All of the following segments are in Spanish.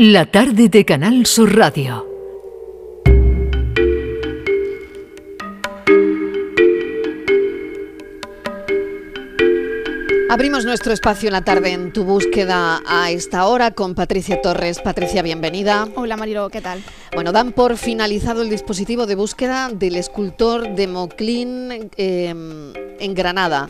La tarde de Canal Sur Radio. Abrimos nuestro espacio en la tarde en tu búsqueda a esta hora con Patricia Torres. Patricia, bienvenida. Hola Marilo, ¿qué tal? Bueno, dan por finalizado el dispositivo de búsqueda del escultor de Moclín eh, en Granada.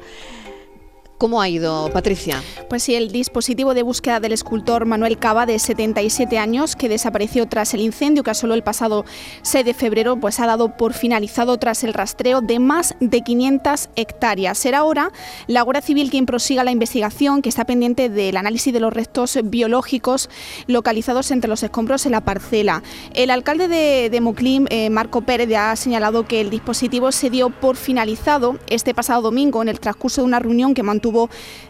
¿Cómo ha ido, Patricia? Pues sí, el dispositivo de búsqueda del escultor Manuel Cava, de 77 años, que desapareció tras el incendio que asoló el pasado 6 de febrero, pues ha dado por finalizado tras el rastreo de más de 500 hectáreas. Será ahora la Guardia Civil quien prosiga la investigación, que está pendiente del análisis de los restos biológicos localizados entre los escombros en la parcela. El alcalde de, de eh, Marco Pérez, ha señalado que el dispositivo se dio por finalizado este pasado domingo en el transcurso de una reunión que mantuvo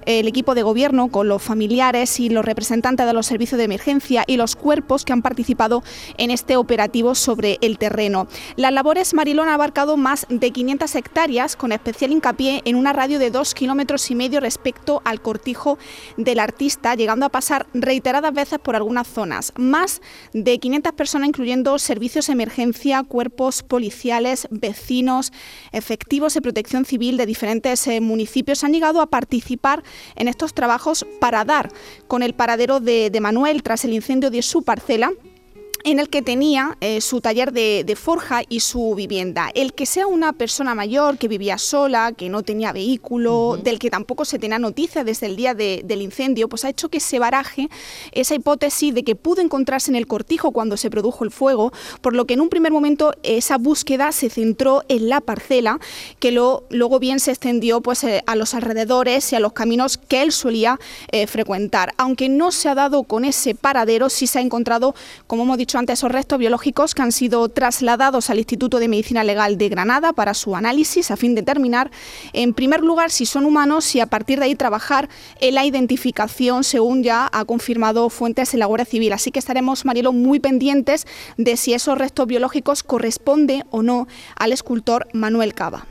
el equipo de gobierno con los familiares y los representantes de los servicios de emergencia y los cuerpos que han participado en este operativo sobre el terreno. Las labores Marilón ha abarcado más de 500 hectáreas con especial hincapié en una radio de dos kilómetros y medio respecto al cortijo del artista, llegando a pasar reiteradas veces por algunas zonas. Más de 500 personas, incluyendo servicios de emergencia, cuerpos policiales, vecinos, efectivos de protección civil de diferentes eh, municipios, han llegado a participar participar en estos trabajos para dar con el paradero de, Manuel tras el incendio de su parcela en el que tenía eh, su taller de, de, forja y su vivienda. El que sea una persona mayor que vivía sola, que no tenía vehículo, uh -huh. del que tampoco se tenía noticia desde el día de, del incendio, pues ha hecho que se baraje esa hipótesis de que pudo encontrarse en el cortijo cuando se produjo el fuego, por lo que en un primer momento esa búsqueda se centró en la parcela, que lo, luego bien se extendió pues, eh, a los alrededores y a los caminos que él solía eh, frecuentar. Aunque no se ha dado con ese paradero, sí se ha encontrado, como hemos dicho ante esos restos biológicos que han sido trasladados al Instituto de Medicina Legal de Granada para su análisis a fin de determinar, en primer lugar, si son humanos y a partir de ahí trabajar en la identificación, según ya ha confirmado fuentes en la Guardia Civil. Así que estaremos, Marielo, muy pendientes de si esos restos biológicos corresponden o no al escultor Manuel Cava.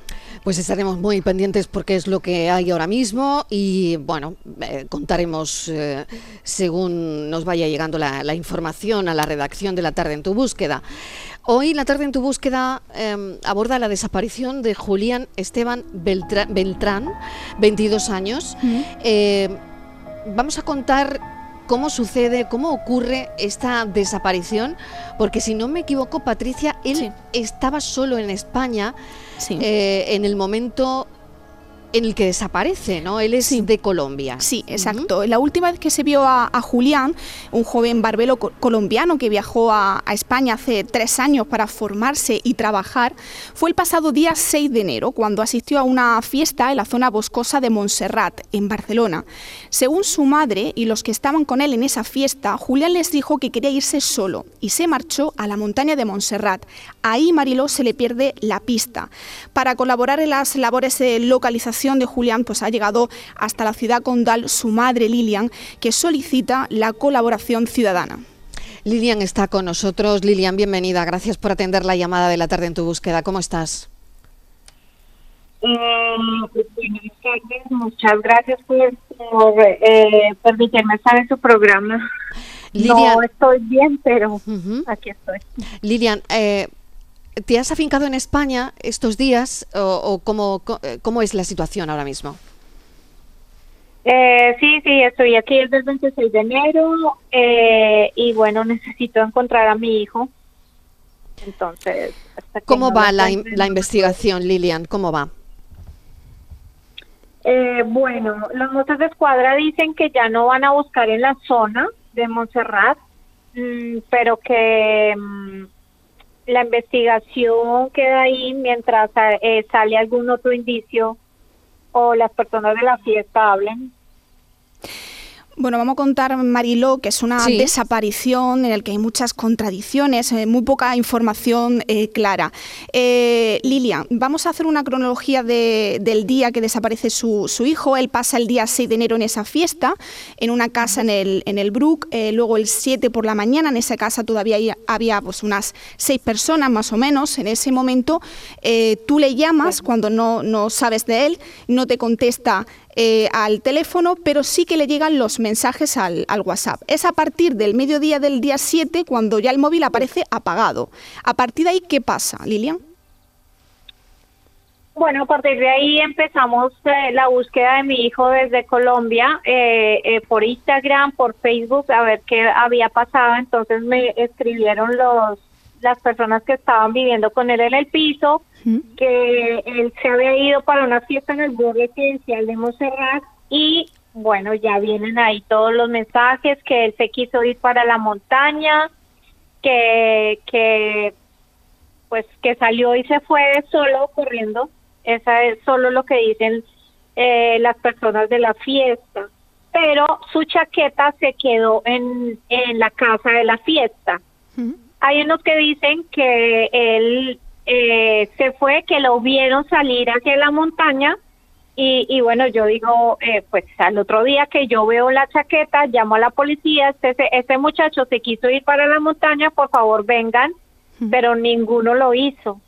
Pues estaremos muy pendientes porque es lo que hay ahora mismo y bueno, eh, contaremos eh, según nos vaya llegando la, la, información a la redacción de la tarde en tu búsqueda. Hoy la tarde en tu búsqueda eh, aborda la desaparición de Julián Esteban Beltrán, Beltrán 22 años. Vamos a contar cómo sucede, cómo ocurre esta desaparición, porque si no me equivoco, Patricia, él sí. estaba solo en España eh, en el momento en el que desaparece, ¿no? Él es sí. de Colombia. Sí, exacto. Uh -huh. La última vez que se vio a, a Julián, un joven barbelo co colombiano que viajó a, a, España hace tres años para formarse y trabajar, fue el pasado día 6 de enero, cuando asistió a una fiesta en la zona boscosa de Montserrat, en Barcelona. Según su madre y los que estaban con él en esa fiesta, Julián les dijo que quería irse solo y se marchó a la montaña de Montserrat. Ahí Mariló se le pierde la pista. Para colaborar en las labores de localización de Julián pues ha llegado hasta la ciudad condal su madre Lilian, que solicita la colaboración ciudadana. Lilian está con nosotros. Lilian, bienvenida. Gracias por atender la llamada de la tarde en tu búsqueda. ¿Cómo estás? Eh, tardes. Muchas gracias por, por eh, permitirme estar en su programa. Lilian, no estoy bien, pero uh -huh. aquí estoy. Lilian, eh, ¿Te has afincado en España estos días o, o cómo, cómo, es la situación ahora mismo? Eh, sí, sí, estoy aquí desde el 26 de enero eh, y bueno, necesito encontrar a mi hijo. Entonces, ¿cómo no va la, la, investigación, Lilian? ¿Cómo va? Eh, bueno, los mozos de escuadra dicen que ya no van a buscar en la zona de Montserrat, mmm, pero que mmm, la investigación queda ahí mientras eh, sale algún otro indicio o las personas de la fiesta hablen. Bueno, vamos a contar, Mariló, que es una sí. desaparición en el que hay muchas contradicciones, eh, muy poca información eh, clara. Eh, Lilian, vamos a hacer una cronología de, del día que desaparece su, su, hijo. Él pasa el día 6 de enero en esa fiesta, en una casa en el, en el Brook. Eh, luego el 7 por la mañana, en esa casa todavía había, había pues, unas seis personas más o menos. En ese momento tú le llamas cuando no, no sabes de él, no te contesta eh, al teléfono, pero sí que le llegan los mensajes al, al, WhatsApp. Es a partir del mediodía del día 7 cuando ya el móvil aparece apagado. A partir de ahí, ¿qué pasa, Lilian? Bueno, a partir de ahí empezamos eh, la búsqueda de mi hijo desde Colombia eh, eh, por Instagram, por Facebook, a ver qué había pasado. Entonces me escribieron los las personas que estaban viviendo con él en el piso, que él se había ido para una fiesta en el bus residencial de Montserrat y bueno, ya vienen ahí todos los mensajes, que él se quiso ir para la montaña, que, que pues que salió y se fue solo corriendo esa es solo lo que dicen eh, las personas de la fiesta. Pero su chaqueta se quedó en, en la casa de la fiesta. Hay unos que dicen que él eh, se fue, que lo vieron salir hacia la montaña y, y, bueno, yo digo, eh, pues al otro día que yo veo la chaqueta, llamo a la policía, este, este muchacho se quiso ir para la montaña, por favor vengan, pero ninguno lo hizo.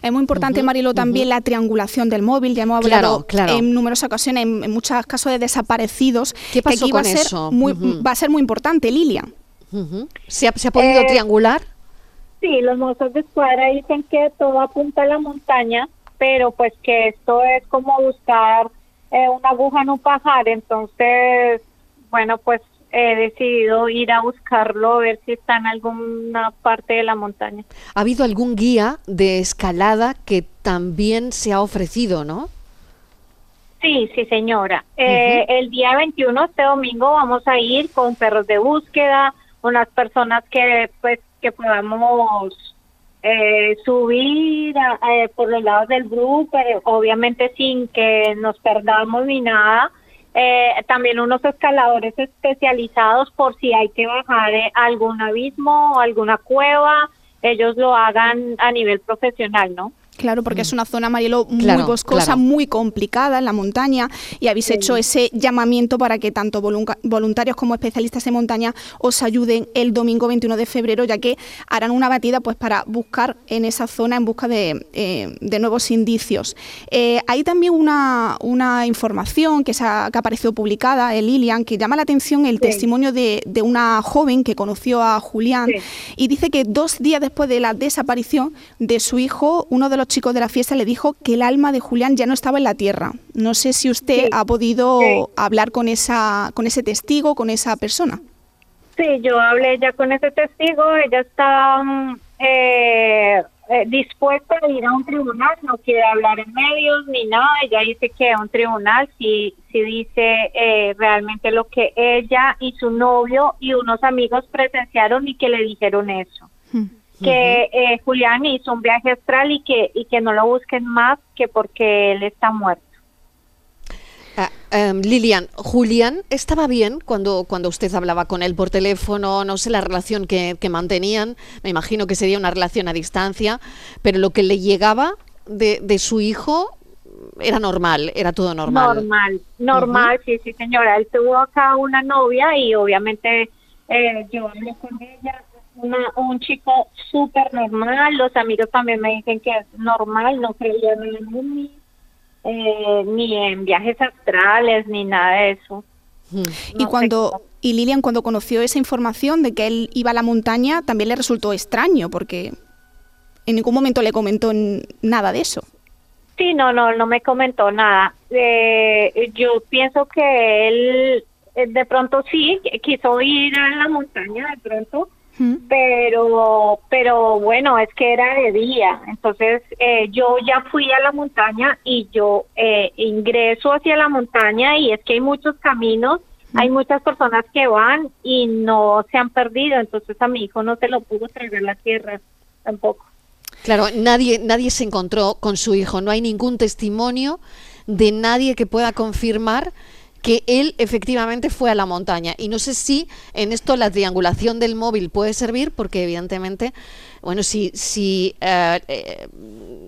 Es muy importante, Marilo, también la triangulación del móvil. Ya hemos hablado en numerosas ocasiones, en, muchos casos de desaparecidos. ¿Qué pasó que va a ser eso? Muy, Va a ser muy importante, Lilian. ¿Se, ha, ¿Se, ha, podido Eh, triangular? Sí, los mozos de escuadra dicen que todo apunta a la montaña, pero pues que esto es como buscar eh, una aguja en un pajar. Entonces, bueno, pues he decidido ir a buscarlo, a ver si está en alguna parte de la montaña. ¿Ha habido algún guía de escalada que también se ha ofrecido, no? Sí, sí, señora. Eh, el día 21, este domingo, vamos a ir con perros de búsqueda, unas personas que pues que podamos eh, subir a, por los lados del grupo, pero obviamente sin que nos perdamos ni nada. Eh, también unos escaladores especializados por si hay que bajar eh, algún abismo o alguna cueva, ellos lo hagan a nivel profesional, ¿no? Claro, porque Mm. es una zona, Marielo, muy Claro, boscosa, claro. muy complicada en la montaña y habéis Sí. hecho ese llamamiento para que tanto voluntarios como especialistas en montaña os ayuden el domingo 21 de febrero, ya que harán una batida pues para buscar en esa zona en busca de, eh, de nuevos indicios. Eh, hay también una, una información que, se ha, que aparecido publicada en Lilian que llama la atención el Sí. testimonio de, de una joven que conoció a Julián Sí. y dice que dos días después de la desaparición de su hijo, uno de los chicos de la fiesta le dijo que el alma de Julián ya no estaba en la tierra. No sé si usted Sí. ha podido Sí. hablar con esa, con ese testigo, con esa persona. Sí, yo hablé ya con ese testigo, ella está mm, eh, eh, dispuesta a ir a un tribunal, no quiere hablar en medios ni nada, ella dice que a un tribunal sí, sí dice eh, realmente lo que ella y su novio y unos amigos presenciaron y que le dijeron eso. Que eh, Julián hizo un viaje astral y que, y que no lo busquen más que porque él está muerto. Ah, em, Lilian, Julián estaba bien cuando, cuando usted hablaba con él por teléfono, no sé la relación que, que mantenían, me imagino que sería una relación a distancia, pero lo que le llegaba de, de su hijo era normal, era todo normal. Normal, normal, sí, sí, señora. Él tuvo acá una novia y obviamente eh, yo hablé con ella, una, un chico súper normal. Los amigos también me dicen que es normal, no creían en mí, eh, ni en viajes astrales, ni nada de eso. Mm. y No cuando y Lilian cuando conoció esa información de que él iba a la montaña, también le resultó extraño porque en ningún momento le comentó nada de eso. Sí, no, no, no me comentó nada. Eh, yo pienso que él eh, de pronto sí quiso ir a la montaña, de pronto, Mm. pero pero bueno es que era de día. Entonces eh, yo ya fui a la montaña y yo eh, ingreso hacia la montaña y es que hay muchos caminos hay muchas personas que van y no se han perdido. Entonces a mi hijo no se lo pudo traer la tierra tampoco. Claro, nadie, nadie se encontró con su hijo, no hay ningún testimonio de nadie que pueda confirmar que él efectivamente fue a la montaña. Y no sé si en esto la triangulación del móvil puede servir, porque evidentemente bueno, si, si eh, eh,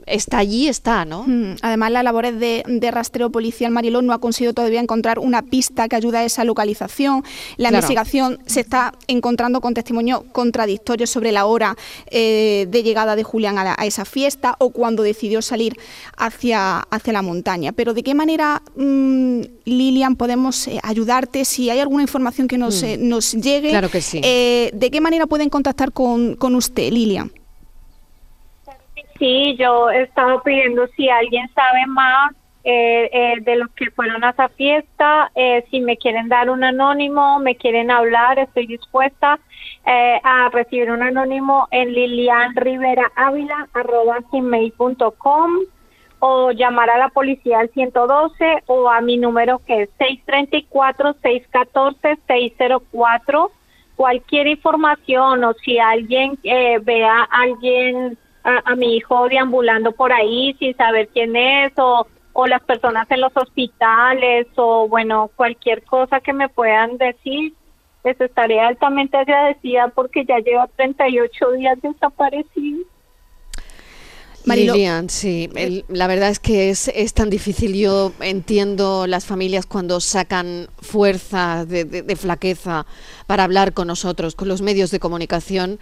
está allí, está, ¿no? Mm, Además, las labores de, de rastreo policial Mariló no ha conseguido todavía encontrar una pista que ayude a esa localización. La Claro. investigación se está encontrando con testimonios contradictorios sobre la hora eh, de llegada de Julián a, la- a esa fiesta o cuando decidió salir hacia, hacia la montaña. Pero ¿de qué manera, mm, Lilian, podemos eh, ayudarte? Si hay alguna información que nos, eh, nos llegue, Mm. Claro que sí. ¿de qué manera pueden contactar con, con usted, Lilian? Sí, yo he estado pidiendo si alguien sabe más eh, eh, de los que fueron a esa fiesta, eh, si me quieren dar un anónimo, me quieren hablar, estoy dispuesta eh, a recibir un anónimo en lilianriveraavila.com o llamar a la policía al 112 o a mi número que es 634-614-604 cualquier información o si alguien eh, ve a alguien, a, a mi hijo deambulando por ahí sin saber quién es o, o las personas en los hospitales o bueno, cualquier cosa que me puedan decir, les estaré altamente agradecida porque ya llevo 38 días desaparecido. Marilo. Lilian, sí, el- la verdad es que es, es tan difícil. Yo entiendo las familias cuando sacan fuerza de, de- de flaqueza para hablar con nosotros, con los medios de comunicación.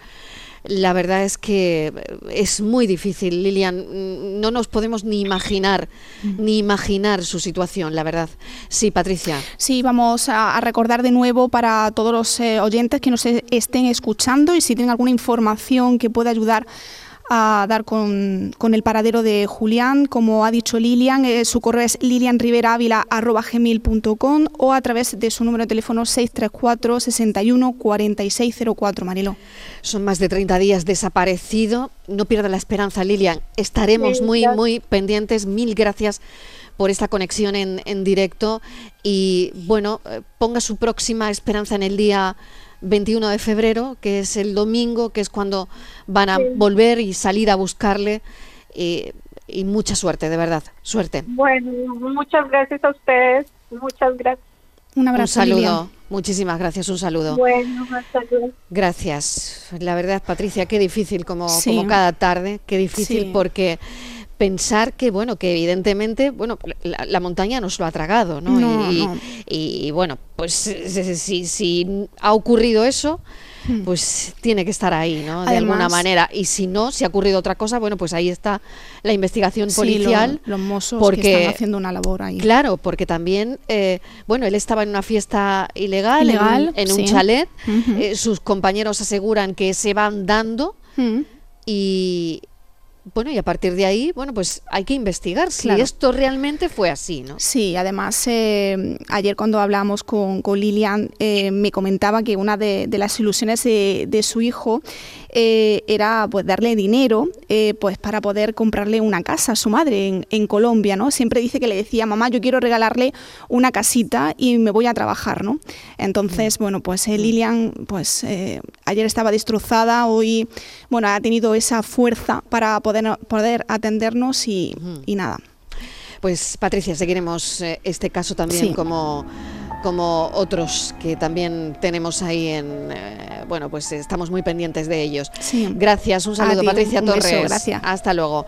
La verdad es que es muy difícil, Lilian. No nos podemos ni imaginar, ni imaginar su situación, la verdad. Sí, Patricia. Sí, vamos a, a recordar de nuevo para todos los eh, oyentes que nos e- estén escuchando y si tienen alguna información que pueda ayudar a dar con, con el paradero de Julián, como ha dicho Lilian, eh, su correo es lilianriveravila.gmail.com o a través de su número de teléfono 634 61 4604, Marilo. Son más de 30 días desaparecido. No pierda la esperanza, Lilian. Estaremos Sí, muy, gracias. muy pendientes. Mil gracias por esta conexión en, en directo. Y bueno, eh, ponga su próxima esperanza en el día 21 de febrero, que es el domingo, que es cuando van a volver y salir a buscarle. Y, y mucha suerte, de verdad. Suerte. Bueno, muchas gracias a ustedes, muchas gracias. Un Un abrazo, saludo. Lilian. Muchísimas gracias. Un saludo. Bueno, hasta luego. Gracias. La verdad, Patricia, qué difícil como, Sí. como cada tarde, qué difícil Sí. porque pensar que, bueno, que evidentemente, bueno, la, la montaña nos lo ha tragado, ¿no? No, y, no. y, bueno, pues si, si- si ha ocurrido eso, pues tiene que estar ahí, ¿no? De alguna Hmm. Manera. Y si no, si ha ocurrido otra cosa, bueno, pues ahí está la investigación Sí, policial. lo- los mozos porque, que están haciendo una labor ahí. Claro, porque también, eh, bueno, él estaba en una fiesta ilegal, en un- Ilegal, en un, sí. chalet. Eh, sus compañeros aseguran que se van dando Mm. y bueno, y a partir de ahí, bueno, pues hay que investigar si Claro. esto realmente fue así, ¿no? Sí, además eh, ayer cuando hablamos con, con Lilian eh, me comentaba que una de, de las ilusiones de, de su hijo eh, era pues darle dinero eh, pues para poder comprarle una casa a su madre en, en Colombia, ¿no? Siempre dice que le decía, mamá, yo quiero regalarle una casita y me voy a trabajar, ¿no? Entonces, bueno, pues eh, Lilian pues eh, ayer estaba destrozada, hoy, bueno, ha tenido esa fuerza para poder, poder atendernos y, y nada. Pues Patricia, seguiremos eh, este caso también Sí. como como otros que también tenemos ahí en eh, bueno, pues estamos muy pendientes de ellos. Sí. Gracias, un saludo ti, Patricia un beso, Torres. gracias. Hasta luego.